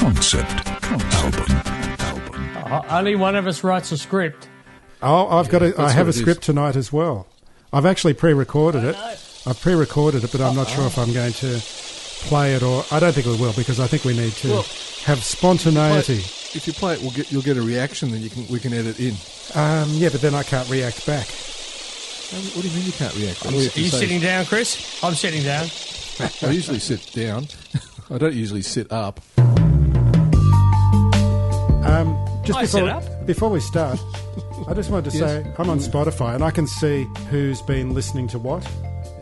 Concept. Album. Album. Uh, only one of us writes a script. Oh, I've got a. I that's have a what it is. script tonight as well. I've actually pre-recorded it. I've pre-recorded it, but I'm not sure if I'm going to play it or I don't think we will because I think we need to Well, have spontaneity. if you play it, we'll get you'll get a reaction. Then you can we can edit in. Um, yeah, but then I can't react back. What do you mean you can't react? All Are you have say sitting down, Chris? I'm sitting down. I usually sit down. I don't usually sit up. Um, just I before, sit up. before we start, I just wanted to Yes. say I'm on Spotify and I can see who's been listening to what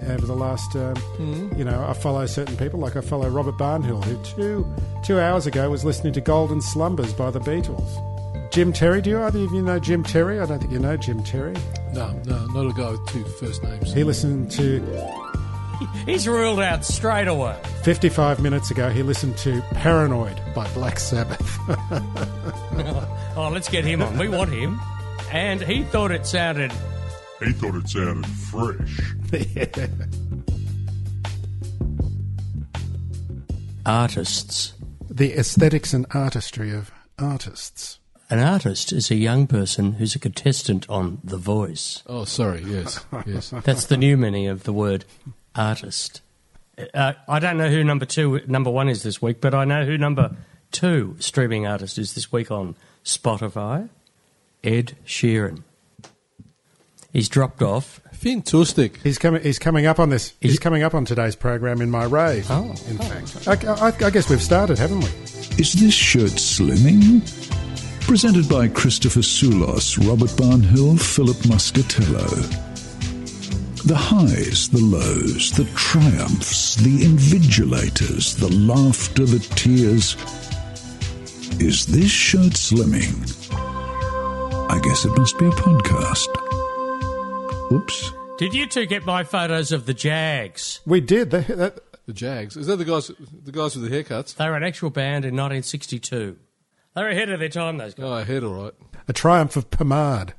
over the last. Um, Hmm. You know, I follow certain people, like I follow Robert Barnhill, who two two hours ago was listening to "Golden Slumbers" by the Beatles. Jim Terry, do you either of you know Jim Terry? I don't think you know Jim Terry. No, no, not a guy with two first names. He listened to He's ruled out straight away. 55 minutes ago. He listened to "Paranoid" by Black Sabbath. Oh, let's get him on. We want him. And he thought it sounded. He thought it sounded fresh. Artists. the aesthetics and artistry of artists. An artist is a young person who's a contestant on The Voice. Oh, sorry. Yes, yes. That's the new meaning of the word artist. Uh, I don't know who number two, number one is this week, but I know who number two streaming artist is this week on Spotify. Ed Sheeran. He's dropped off. Fantastic. He's coming. He's coming up on this. He's Is- coming up on today's program in my rave. Oh. in fact, I, I, I guess we've started, haven't we? Is this shirt slimming? Presented by Christopher Soulos, Robert Barnhill, Philip Muscatello. The highs, the lows, the triumphs, the invigilators, the laughter, the tears. Is this shirt slimming? I guess it must be a podcast. Oops. Did you two get my photos of the Jags? We did. They, that, The Jags. Is that the guys? The guys with the haircuts? They were an actual band in 1962. They were ahead of their time, those guys. Oh, head all right. a triumph of pomade.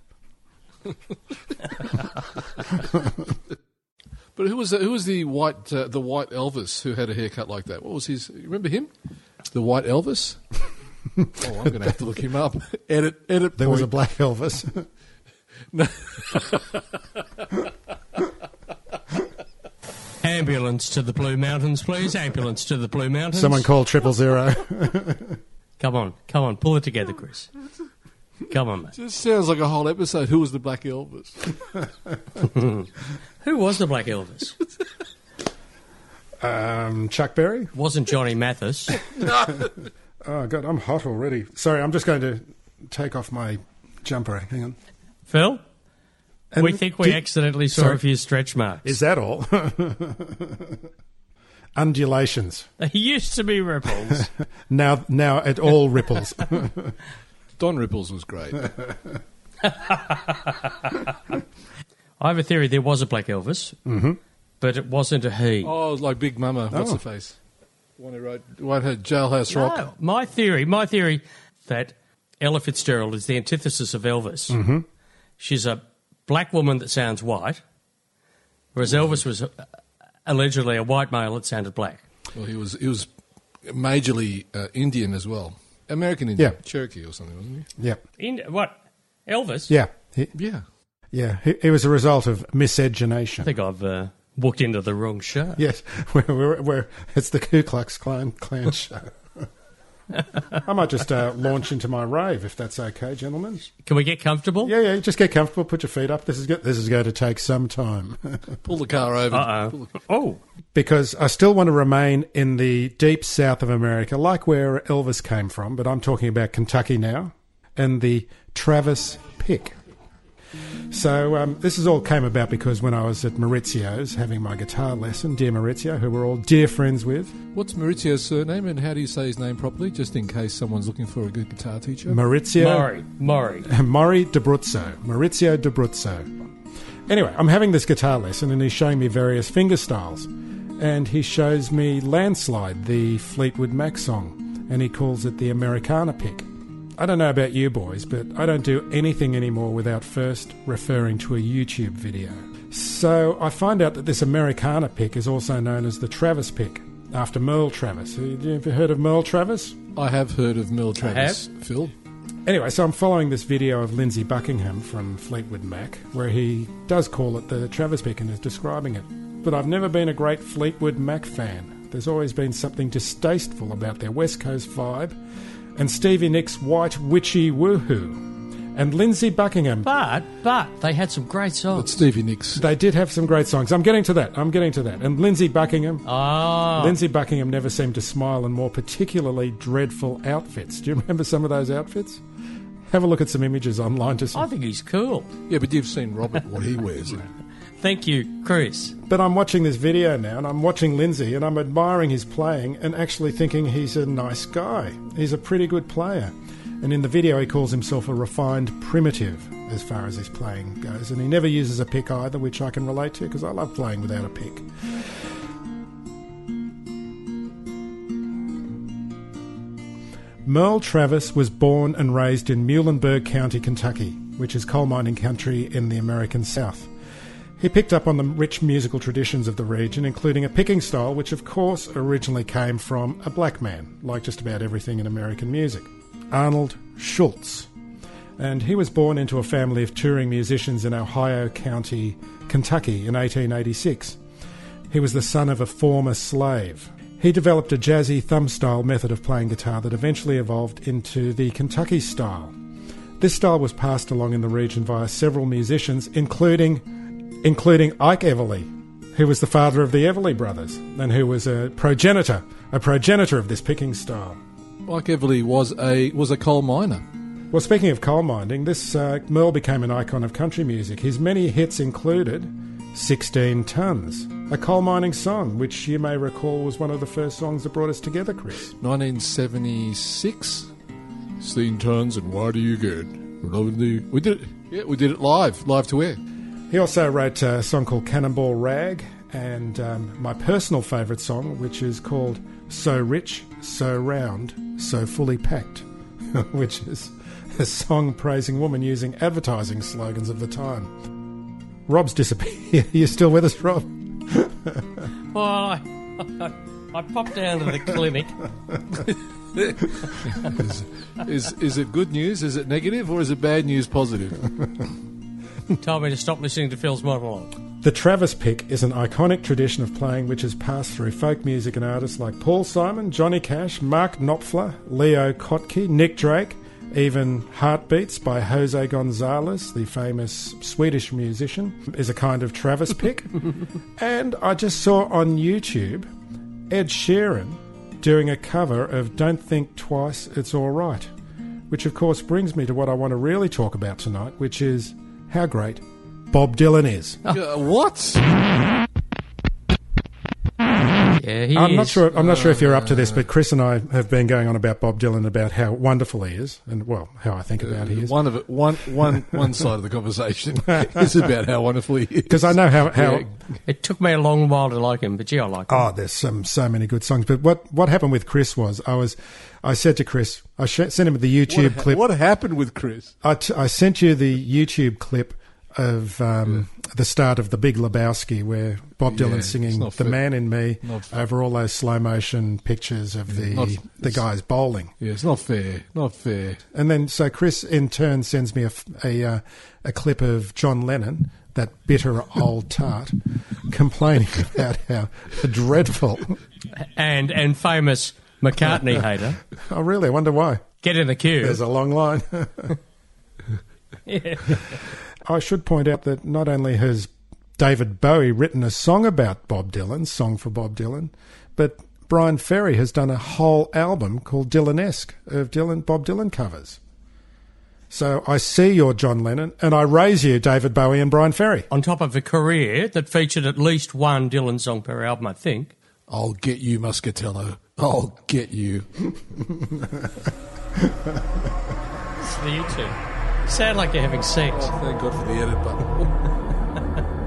But who was the, who was the white uh, the white Elvis who had a haircut like that? What was his? You remember him? The white Elvis. oh, I'm going to have to look him up. Edit, edit. There was a black Elvis. Ambulance to the Blue Mountains, please. Ambulance to the Blue Mountains. Someone called triple zero. Come on, come on, pull it together, Chris. Come on, mate. This sounds like a whole episode. Who was the black Elvis? Who was the Black Elvis? um, Chuck Berry. Wasn't Johnny Mathis. Oh God, I'm hot already. Sorry, I'm just going to take off my jumper. Hang on. Phil? And we think we did- accidentally saw Sorry. a few stretch marks. Is that all? Undulations. They used to be ripples. Now, now it all ripples. Don Ripples was great. I have a theory there was a Black Elvis, mm-hmm. but it wasn't a he. Oh, like Big Mama. What's Oh. the face? The one who wrote, one who had Jailhouse Rock. No, my theory, my theory that Ella Fitzgerald is the antithesis of Elvis. Mm-hmm. She's a black woman that sounds white, whereas Elvis was uh, allegedly a white male that sounded black. Well, he was he was majorly uh, Indian as well. American Indian, Yeah. Cherokee or something, wasn't he? yeah, In, what? Elvis? yeah, he, he? Yeah. yeah. It, it was a result of miscegenation. I think I've uh, walked into the wrong show. Yes, we're, we're, we're, it's the Ku Klux Klan, Klan show. I might just uh, launch into my rave if that's okay, gentlemen. Can we get comfortable? Yeah, yeah. Just get comfortable. Put your feet up. This is go- this is going to take some time Pull the car over. Uh-oh. the- Oh, because I still want to remain in the deep south of America, like where Elvis came from. But I'm talking about Kentucky now and the Travis Pick. So um, this has all came about because when I was at Maurizio's having my guitar lesson, dear Maurizio, who we're all dear friends with, What's Maurizio's surname and how do you say his name properly, just in case someone's looking for a good guitar teacher? Maurizio Maury, Maury. Maury D'Abruzzo, Maurizio D'Abruzzo. Anyway, I'm having this guitar lesson and he's showing me various finger styles. And he shows me Landslide, the Fleetwood Mac song, and he calls it the Americana pick. I don't know about you boys, but I don't do anything anymore without first referring to a YouTube video. So I find out that this Americana pick is also known as the Travis pick, after Merle Travis. Uh, have you ever heard of Merle Travis? I have heard of Merle Travis, Phil. Anyway, so I'm following this video of Lindsey Buckingham from Fleetwood Mac, where he does call it the Travis pick and is describing it. But I've never been a great Fleetwood Mac fan. There's always been something distasteful about their West Coast vibe, and Stevie Nicks' white witchy woohoo. And Lindsey Buckingham, But, but, they had some great But songs. Stevie Nicks. they did have some great songs. I'm getting to that. I'm getting to that. And Lindsey Buckingham, Ah, Lindsey Buckingham never seemed to smile in more particularly dreadful outfits. Do you remember some of those outfits? Have a look at some images online to see. I think he's cool. Yeah, but you've seen Robert, what he wears. Thank you, Chris. But I'm watching this video now and I'm watching Lindsey and I'm admiring his playing and actually thinking he's a nice guy. He's a pretty good player. And in the video, he calls himself a refined primitive as far as his playing goes. And he never uses a pick either, which I can relate to because I love playing without a pick. Merle Travis was born and raised in Muhlenberg County, Kentucky, which is coal mining country in the American South. He picked up on the rich musical traditions of the region, including a picking style which, of course, originally came from a black man, like just about everything in American music Arnold Shultz. And he was born into a family of touring musicians in Ohio County, Kentucky in 1886. He was the son of a former slave. He developed a jazzy thumb style method of playing guitar that eventually evolved into the Kentucky style. This style was passed along in the region via several musicians, including including Ike Everly, who was the father of the Everly brothers and who was a progenitor, a progenitor of this picking style. Ike Everly was a was a coal miner. Well, speaking of coal mining, this uh, Merle became an icon of country music. His many hits included 16 Tons, a coal mining song, which you may recall was one of the first songs that brought us together, Chris. 1976. Seen tons and why do you get? We did it. Yeah, we did it live, live to air. He also wrote a song called Cannonball Rag and um, my personal favourite song, which is called So Rich, So Round, So Fully Packed, which is a song praising women using advertising slogans of the time. Rob's disappeared. Are you still with us, Rob? Well, I, I popped down to the clinic. Is, is is it good news? Is it negative or is it bad news? Positive? Told me to stop listening to Phil's monologue. The Travis pick is an iconic tradition of playing which has passed through folk music and artists like Paul Simon, Johnny Cash, Mark Knopfler, Leo Kottke, Nick Drake, even Heartbeats by Jose Gonzalez, the famous Swedish musician, is a kind of Travis pick. and I just saw on YouTube Ed Sheeran doing a cover of Don't Think Twice, It's Alright, which of course brings me to what I want to really talk about tonight, which is how great Bob Dylan is. Uh, what? Yeah, he I'm is. not sure. I'm not sure if oh, you're up to this, but Chris and I have been going on about Bob Dylan about how wonderful he is, and well, how I think uh, about he is. One of it, one, one, one side of the conversation is about how wonderful he is. Because I know how how. Yeah. It took me a long while to like him, but gee, I like him. Oh, there's some so many good songs. But what what happened with Chris was I was I said to Chris I sh- sent him the YouTube what, ha- clip. what happened with Chris? I, t- I sent you the YouTube clip of um, the start of the Big Lebowski, where Bob Yeah, Dylan's singing "The fair. Man in Me" over all those slow motion pictures of the not- the guys bowling. Yeah, it's not fair. Not fair. And then, so Chris in turn sends me a, f- a, uh, a clip of John Lennon, that bitter old tart, complaining about how dreadful. And and famous McCartney hater. Oh, really? I wonder why. Get in the queue. There's a long line. I should point out that not only has David Bowie written a song about Bob Dylan, Song for Bob Dylan, but Bryan Ferry has done a whole album called Dylanesque of Dylan Bob Dylan covers. So I see you're John Lennon, and I raise you David Bowie and Bryan Ferry. On top of a career that featured at least one Dylan song per album, I think. I'll get you, Muscatello. I'll get you. It's for you two. Sound like you're having sex. Oh, thank God for the edit button.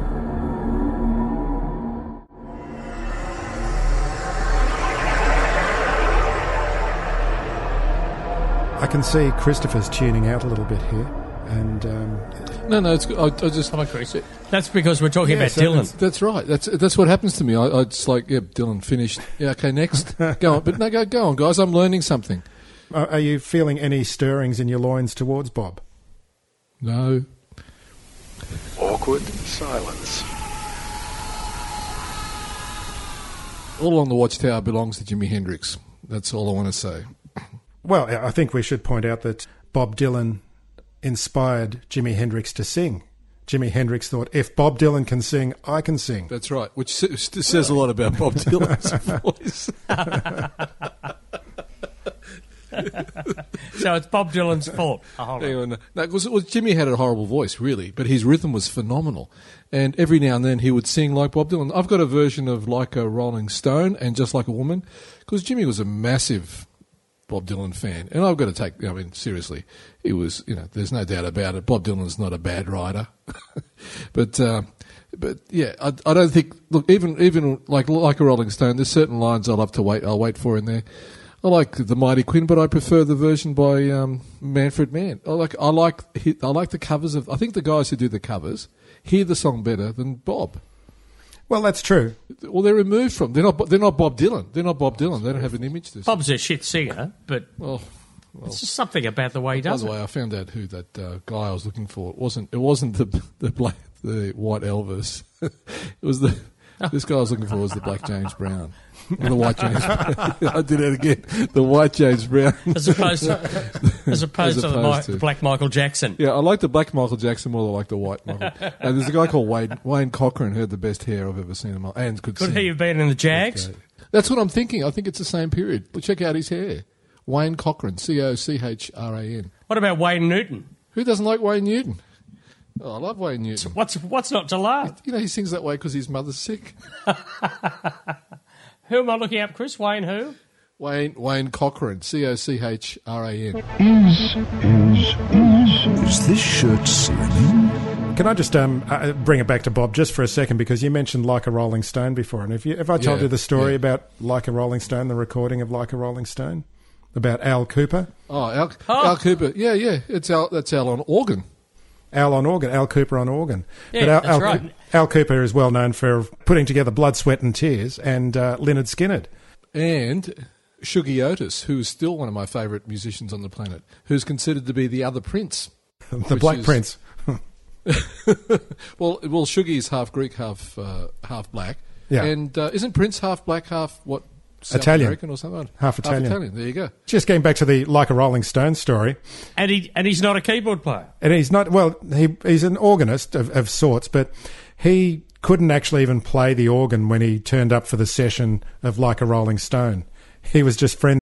I can see Christopher's tuning out a little bit here, and um, no, no, it's good. I, I just. Come on, Chris. That's because we're talking Yeah, about so Dylan. That's right. That's that's what happens to me. I, I it's like, yeah, Dylan finished. Yeah, okay, next. go on, but no, go go on, guys. I'm learning something. are are you feeling any stirrings in your loins towards Bob? No, Awkward silence. all along the Watchtower belongs to Jimi Hendrix. That's all I want to say. Well, I think we should point out that Bob Dylan inspired Jimi Hendrix to sing. Jimi Hendrix thought, if Bob Dylan can sing, I can sing. That's right. Which says a lot about Bob Dylan's voice. So it's Bob Dylan's fault. On. No, well, Jimi had a horrible voice, really, but his rhythm was phenomenal. And every now and then he would sing like Bob Dylan. I've got a version of Like a Rolling Stone and Just Like a Woman, because Jimi was a massive Bob Dylan fan. And I've got to take, I mean, seriously, he was, you know, there's no doubt about it. Bob Dylan's not a bad writer. but, uh, but yeah, I, I don't think, look, even, even like, like a Rolling Stone, there's certain lines I'll have to wait, I'll wait for in there. I like the Mighty Quinn, but I prefer the version by um, Manfred Mann. I like I like I like the covers of. I think the guys who do the covers hear the song better than Bob. Well, that's true. Well, they're removed from. They're not. They're not Bob Dylan. They're not Bob Dylan. They don't have an image to. Bob's a shit singer, but Well, it's just something about the way he by does the it. way, I found out who that uh, guy I was looking for. It wasn't. It wasn't the the black the white Elvis. it was the. This guy I was looking for was the black James Brown. the white James. I did it again. The white James Brown. As opposed to, as opposed to, the, opposed Mi- to- Black Michael Jackson. Yeah, I like the black Michael Jackson more than I like the white Michael. and there's a guy called Wayne, Wayne Cochran who had the best hair I've ever seen in my and could Could sing. he have been in the Jags? That's what I'm thinking. I think it's the same period. But check out his hair. Wayne Cochran, C O C H R A N. What about Wayne Newton? Who doesn't like Wayne Newton? Oh, I love Wayne Newton. What's what's not to love? You know, he sings that way because his mother's sick. Who am I looking up, Chris? Wayne who? Wayne Wayne Cochran, C O C H R A N. Is, is, is is this shirt slimming? Can I just um, uh, bring it back to Bob just for a second because you mentioned Like a Rolling Stone before, and if you, if I told Yeah, you the story yeah. about Like a Rolling Stone, the recording of Like a Rolling Stone, about Al Kooper, Oh, Al, Oh. Al Kooper. Yeah, yeah. It's Al. That's Al on organ. Al on organ, Al Kooper on organ. Yeah, Al, that's Al, right. Al Kooper is well known for putting together Blood, Sweat and Tears and uh, Lynyrd Skynyrd. and Shuggie Otis, who is still one of my favourite musicians on the planet, who's considered to be the other prince. the Black is- Prince. Well, well, is half Greek, half uh, half black. Yeah. And uh, isn't Prince half black, half what? South Italian. American or something? Half Italian. There you go. Just getting back to the Like a Rolling Stone story, And he and he's not a keyboard player. and he's not well. He he's an organist of, of sorts, but he couldn't actually even play the organ when he turned up for the session of Like a Rolling Stone. He was just friends.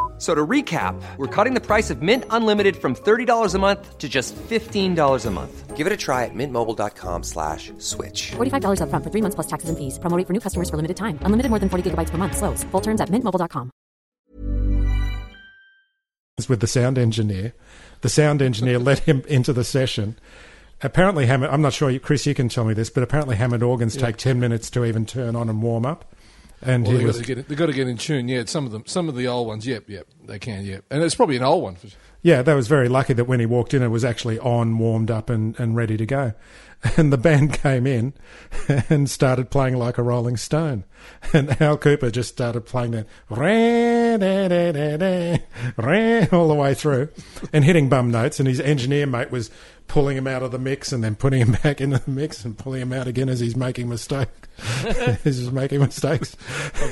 F- So to recap, we're cutting the price of Mint Unlimited from $30 a month to just $15 a month. Give it a try at mintmobile.com slash switch. $45 upfront for three months plus taxes and fees. Promo rate for new customers for limited time. Unlimited more than 40 gigabytes per month. Slows. Full terms at mintmobile.com. with the sound engineer. The sound engineer let him into the session. Apparently, Hammond, I'm not sure, Chris, you can tell me this, but apparently Hammond organs take 10 minutes to even turn on and warm up. And Well, he they was, got to get they got to get in tune. Yeah, some of them, some of the old ones. Yep, yep, they can. Yep, and it's probably an old one. yeah, that was very lucky that when he walked in, it was actually on, warmed up, and, and ready to go. And the band came in and started playing like a Rolling Stone. And Al Kooper just started playing that all the way through and hitting bum notes. And his engineer mate was pulling him out of the mix and then putting him back into the mix and pulling him out again as he's making mistakes. he's just making mistakes.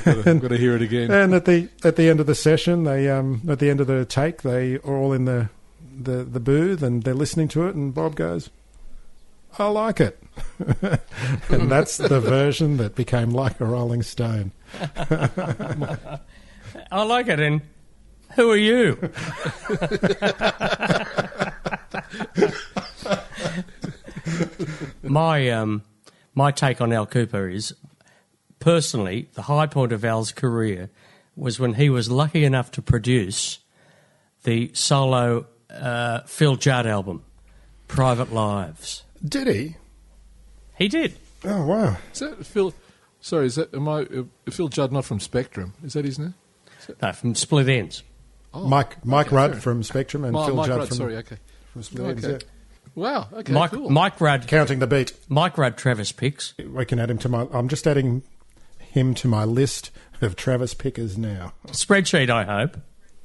I've got to hear it again. And at the at the end of the session, they um, at the end of the take, they are all in the, the the booth and they're listening to it, and Bob goes, "I like it," and that's the version that became like a Rolling Stone. I like it. And who are you? my um, my take on Al Kooper is personally the high point of Al's career was when he was lucky enough to produce the solo uh, Phil Judd album, Private Lives. Did he? He did. Oh wow! Is that Phil? Sorry, is that am I uh, Phil Judd not from Spectrum? Is that his name? No, from Split Enz. Oh, Mike Mike okay, Rudd fair. from Spectrum and Mi- Phil Mike Judd Rudd, from, sorry, okay. from Split Enz, yeah. Wow, okay, Mike cool. Mike Rudd Counting the beat. Mike Rudd Travis picks. We can add him to my. I'm just adding him to my list of Travis pickers now. Spreadsheet, I hope.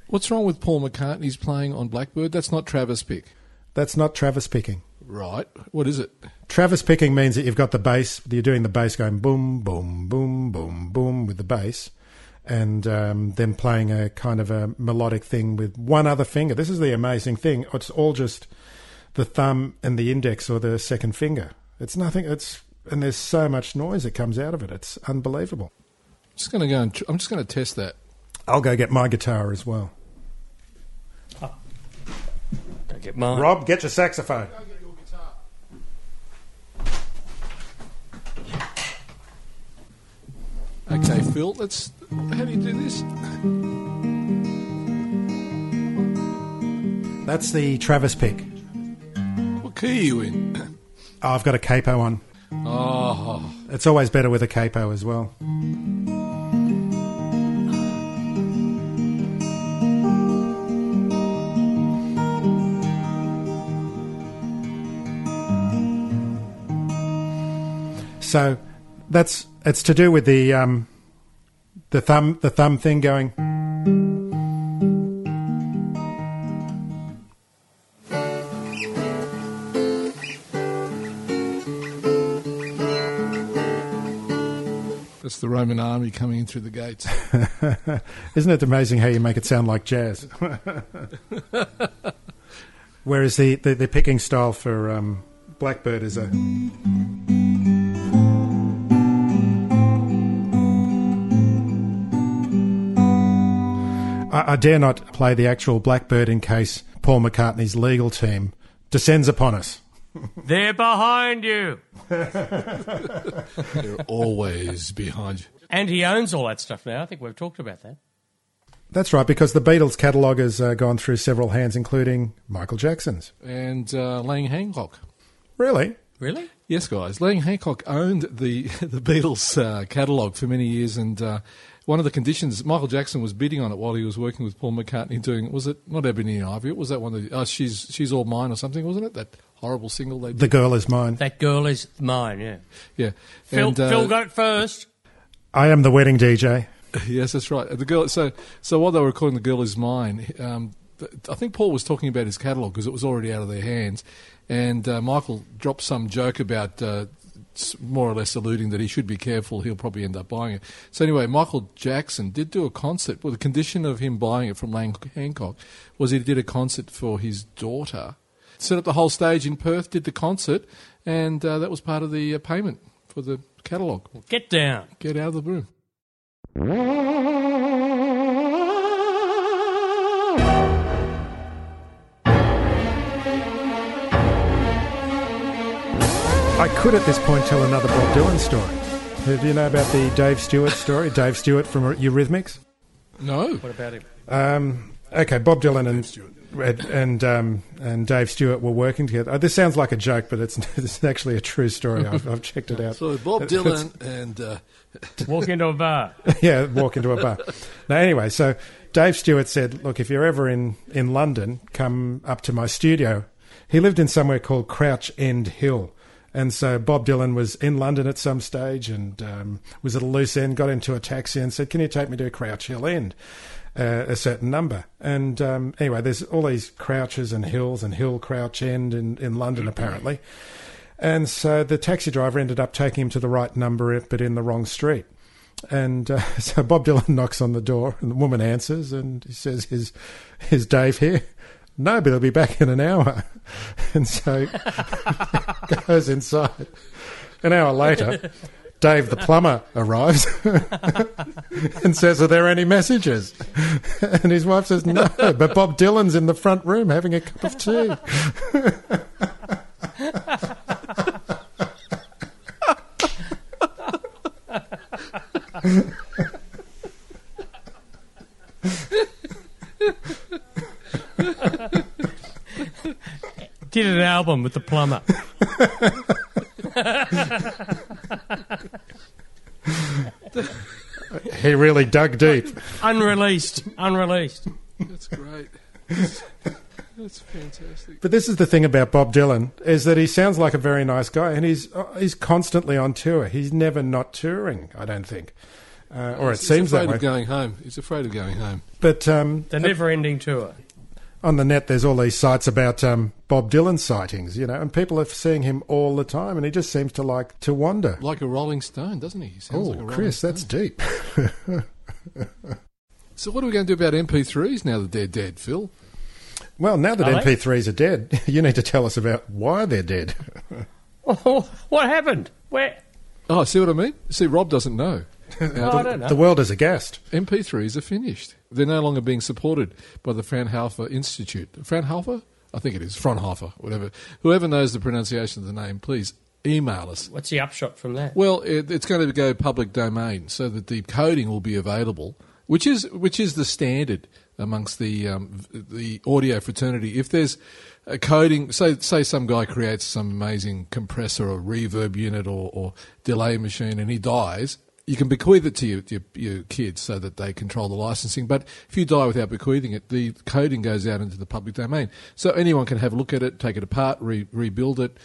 What's wrong with Paul McCartney's playing on Blackbird? That's not Travis Pick. That's not Travis picking. Right. What is it? Travis picking means that you've got the bass. You're doing the bass going boom, boom, boom, boom, boom with the bass, and um, then playing a kind of a melodic thing with one other finger. This is the amazing thing. It's all just the thumb and the index or the second finger. It's nothing. It's and there's so much noise that comes out of it. It's unbelievable. I'm just going to go and tr- I'm just going to test that. I'll go get my guitar as well. Don't get mine. Rob, get your saxophone. Okay, Phil. Let's. How do you do this? That's the Travis pick. What key are you in? Oh, I've got a capo on. Oh, It's always better with a capo as well. So that's it's to do with the um, the thumb the thumb thing going. that's the Roman army coming in through the gates. Isn't it amazing how you make it sound like jazz? Whereas the, the, the picking style for um, Blackbird is a. I, I dare not play the actual Blackbird in case Paul McCartney's legal team descends upon us. They're behind you. They're always behind you. And he owns all that stuff now. I think we've talked about that. That's right, because the Beatles catalogue has uh, gone through several hands, including Michael Jackson's. And uh, Lang Hancock. Really? Really? Yes, guys. Lang Hancock owned the the Beatles uh, catalogue for many years, and uh, one of the conditions Michael Jackson was bidding on it while he was working with Paul McCartney. Doing was it not Ebony and Ivory? It was that one that oh, she's she's all mine or something, wasn't it? That horrible single they did. The girl is mine. That girl is mine, yeah. yeah, Phil, And, uh, Phil got it first. I am the wedding DJ. Yes, that's right. The girl. So, so while they were recording "The Girl Is Mine," um, I think Paul was talking about his catalogue because it was already out of their hands, and uh, Michael dropped some joke about. Uh, s- more or less alluding that he should be careful, he'll probably end up buying it. So anyway, Michael Jackson did do a concert. Well, the condition of him buying it from Lang Hancock was he did a concert for his daughter, set up the whole stage in Perth, did the concert, and uh, that was part of the uh, payment for the catalogue. Get down. Get out of the room. I could at this point tell another Bob Dylan story. Uh, Do you know about the Dave Stewart story? Dave Stewart from Eurythmics? No. What about him? Um, okay, Bob Dylan and and and, um, and Dave Stewart were working together. Uh, this sounds like a joke, but it's it's actually a true story. I've, I've checked it out. So Bob It's- Dylan and uh, Walk into a bar. yeah, walk into a bar. Now, anyway, so Dave Stewart said, "Look, if you're ever in in London, come up to my studio." He lived in somewhere called Crouch End Hill, And so Bob Dylan was in London at some stage and um, was at a loose end, got into a taxi and said, Can you take me to Crouch Hill End? Uh, a certain number. And um, anyway, there's all these crouches and hills and hill crouch end in, in London, apparently. And so the taxi driver ended up taking him to the right number, but in the wrong street. And uh, so Bob Dylan knocks on the door, and the woman answers, and he says, "Is is Dave here?" No, but he'll be back in an hour. And so goes inside. An hour later, Dave the plumber arrives and says, Are there any messages? And his wife says, No, but Bob Dylan's in the front room having a cup of tea. Did an album with the plumber. He really dug deep. Unreleased. Unreleased. That's great. That's fantastic. But this is the thing about Bob Dylan is that he sounds like a very nice guy, and he's uh, he's constantly on tour. He's never not touring. I don't think, uh, or it He's seems afraid that way. of going home. He's afraid of going home. But um, The never ending tour. On the net, there's all these sites about um, Bob Dylan sightings, you know, and people are seeing him all the time, and he just seems to like to wander. Like a Rolling Stone, doesn't he? he sounds Oh, like a Rolling Chris, Stone. that's deep. So what are we going to do about MP3s now that they're dead, Phil? Well, now that Are? MP3s are dead, you need to tell us about why they're dead. Oh, what happened? Where? Oh, see what I mean? See, Rob doesn't know. Oh, I don't know. The world is aghast. MP3s are finished. They're no longer being supported by the Fraunhofer Institute. Fraunhofer? I think it is. Fraunhofer, whatever. Whoever knows the pronunciation of the name, please email us. What's the upshot from that? Well, it, it's going to go public domain so that the coding will be available, which is which is the standard amongst the um, the audio fraternity. If there's a coding, say say some guy creates some amazing compressor or reverb unit or, or delay machine and he dies, you can bequeath it to your, your your kids so that they control the licensing. But if you die without bequeathing it, the coding goes out into the public domain, so anyone can have a look at it, take it apart, re- rebuild it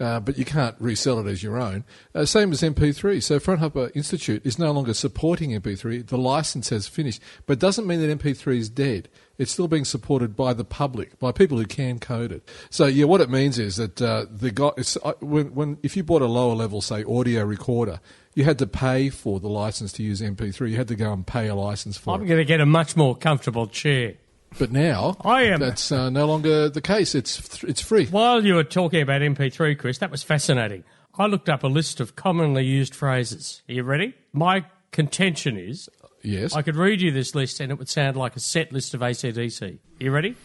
uh, but you can't resell it as your own. Uh, same as MP3. So Fraunhofer Institute is no longer supporting MP3. The license has finished, but it doesn't mean that MP3 is dead. It's still being supported by the public, by people who can code it. So yeah, what it means is that uh, the guy, uh, when, when if you bought a lower level, say audio recorder, you had to pay for the license to use MP3. You had to go and pay a license for it. I'm it. going to get a much more comfortable chair. But now I am- that's uh, no longer the case. It's it's free. While you were talking about MP3, Chris, that was fascinating. I looked up a list of commonly used phrases. Are you ready? My contention is Yes. I could read you this list and it would sound like a set list of ACDC. You ready?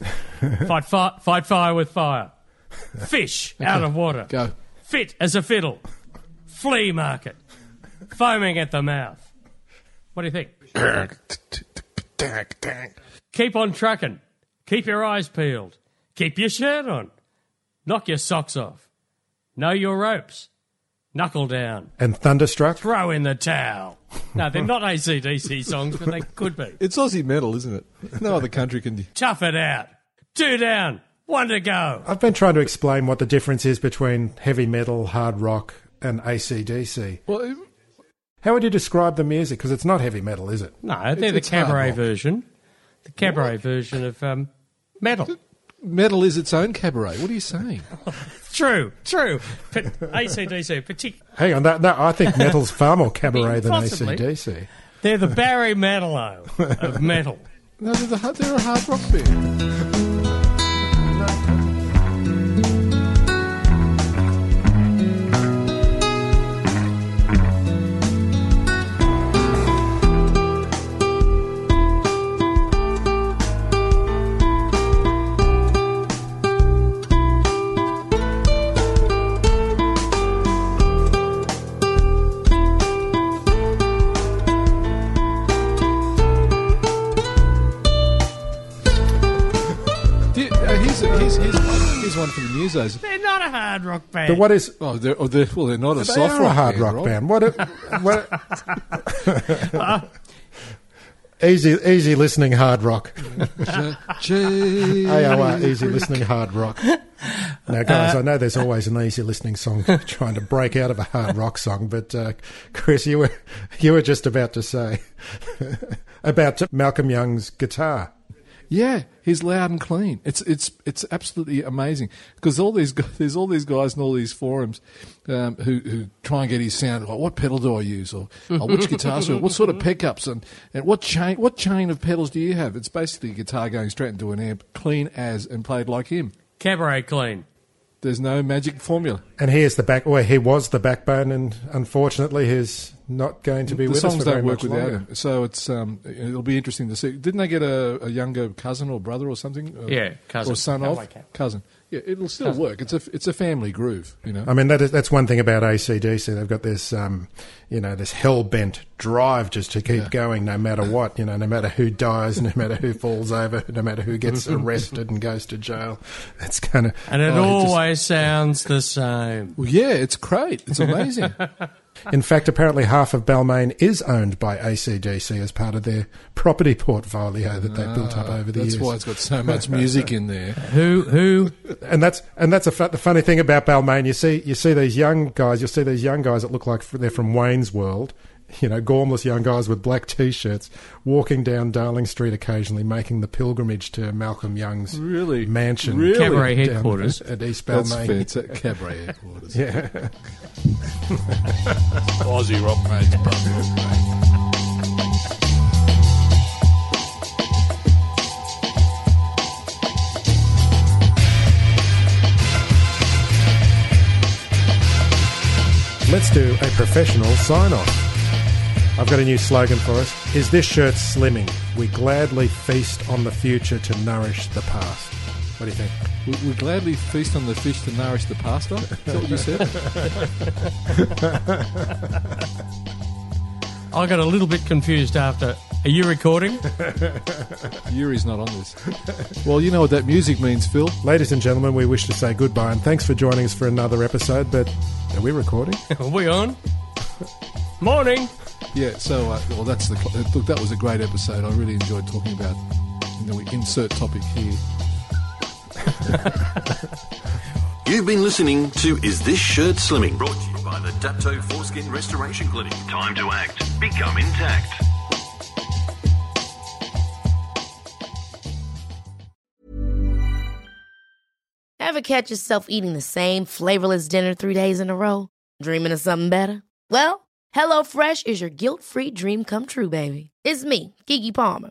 fight, fi- fight fire with fire. Fish out of water. Go. Fit as a fiddle. Flea market. Foaming at the mouth. What do you think? Keep on trucking. Keep your eyes peeled. Keep your shirt on. Knock your socks off. Know your ropes. Knuckle down. And Thunderstruck? Throw in the towel. No, they're not ACDC songs, but they could be. It's Aussie metal, isn't it? No other country can. Tough it out. Two down. One to go. I've been trying to explain what the difference is between heavy metal, hard rock, and ACDC. Well, How would you describe the music? Because it's not heavy metal, is it? No, they're the it's hard cabaret version. The cabaret version of um, metal. metal is its own cabaret. What are you saying? True, true. But ACDC, partic- Hang on, that, no, I think metal's far more cabaret than Possibly. ACDC. they're the Barry Manilow of metal. No, they're, the, they're a hard rock band. One for the musos. They're not a hard rock band. But what is. Oh, they're, oh, they're, well, they're not a They soft are a rock hard band, rock Rob. band. What? A, what Easy, easy listening hard rock. AOR, easy listening hard rock. Now, guys, I know there's always an easy listening song trying to break out of a hard rock song, but uh, Chris, you were you were just about to say about Malcolm Young's guitar. Yeah, he's loud and clean. It's it's it's absolutely amazing because all these guys, there's all these guys in all these forums um, who who try and get his sound. Like, what pedal do I use, or, or which guitar? So what sort of pickups and, and what chain what chain of pedals do you have? It's basically a guitar going straight into an amp, clean as and played like him. Cabaret clean. There's no magic formula. And here's the back. Well, he was the backbone, and unfortunately, he's not going to be the with us songs for don't work much without longer. him. So it's um, it'll be interesting to see. Didn't they get a, a younger cousin or brother or something? Uh, Yeah, cousin. or son Kinda like cousin. Yeah, it'll still work. It's a it's a family groove, you know. I mean, that is, that's one thing about ACDC. They've got this, um, you know, this hell bent drive just to keep going no matter what, you know, no matter who dies, no matter who falls over, no matter who gets arrested and goes to jail. It's kind of. And it Oh, it just- always sounds the same. Well, yeah, it's great. It's amazing. In fact, apparently half of Balmain is owned by ACDC as part of their property portfolio that they've built up over the Ah, That's years. why it's got so much music in there. Who who and that's and that's a fu- the funny thing about Balmain. You see, you see these young guys. You'll see these young guys that look like they're from Wayne's World. You know, gormless young guys with black t-shirts walking down Darling Street occasionally, making the pilgrimage to Malcolm Young's Really? mansion, Really? Cabaret headquarters. at East That's Balmain. fair. It's at cabaret headquarters. Yeah. Aussie rock brother. Let's do a professional sign off. I've got a new slogan for us. Is this shirt slimming? We gladly feast on the future to nourish the past. What do you think? We, we gladly feast on the fish to nourish the pasta. Is that what you said? I got a little bit confused after. Are you recording? Yuri's not on this. Well, you know what that music means, Phil. Ladies and gentlemen, we wish to say goodbye and thanks for joining us for another episode. But are we recording? Are we on? Morning. Yeah. So, uh, well, that's the look. That was a great episode. I really enjoyed talking about. You know, we insert topic here. You've been listening to Is This Shirt Slimming? Brought to you by the Dapto Foreskin Restoration Clinic. Time to act. Become intact. Ever catch yourself eating the same flavorless dinner three days in a row? Dreaming of something better? Well, HelloFresh is your guilt-free dream come true, baby. It's me, Keke Palmer.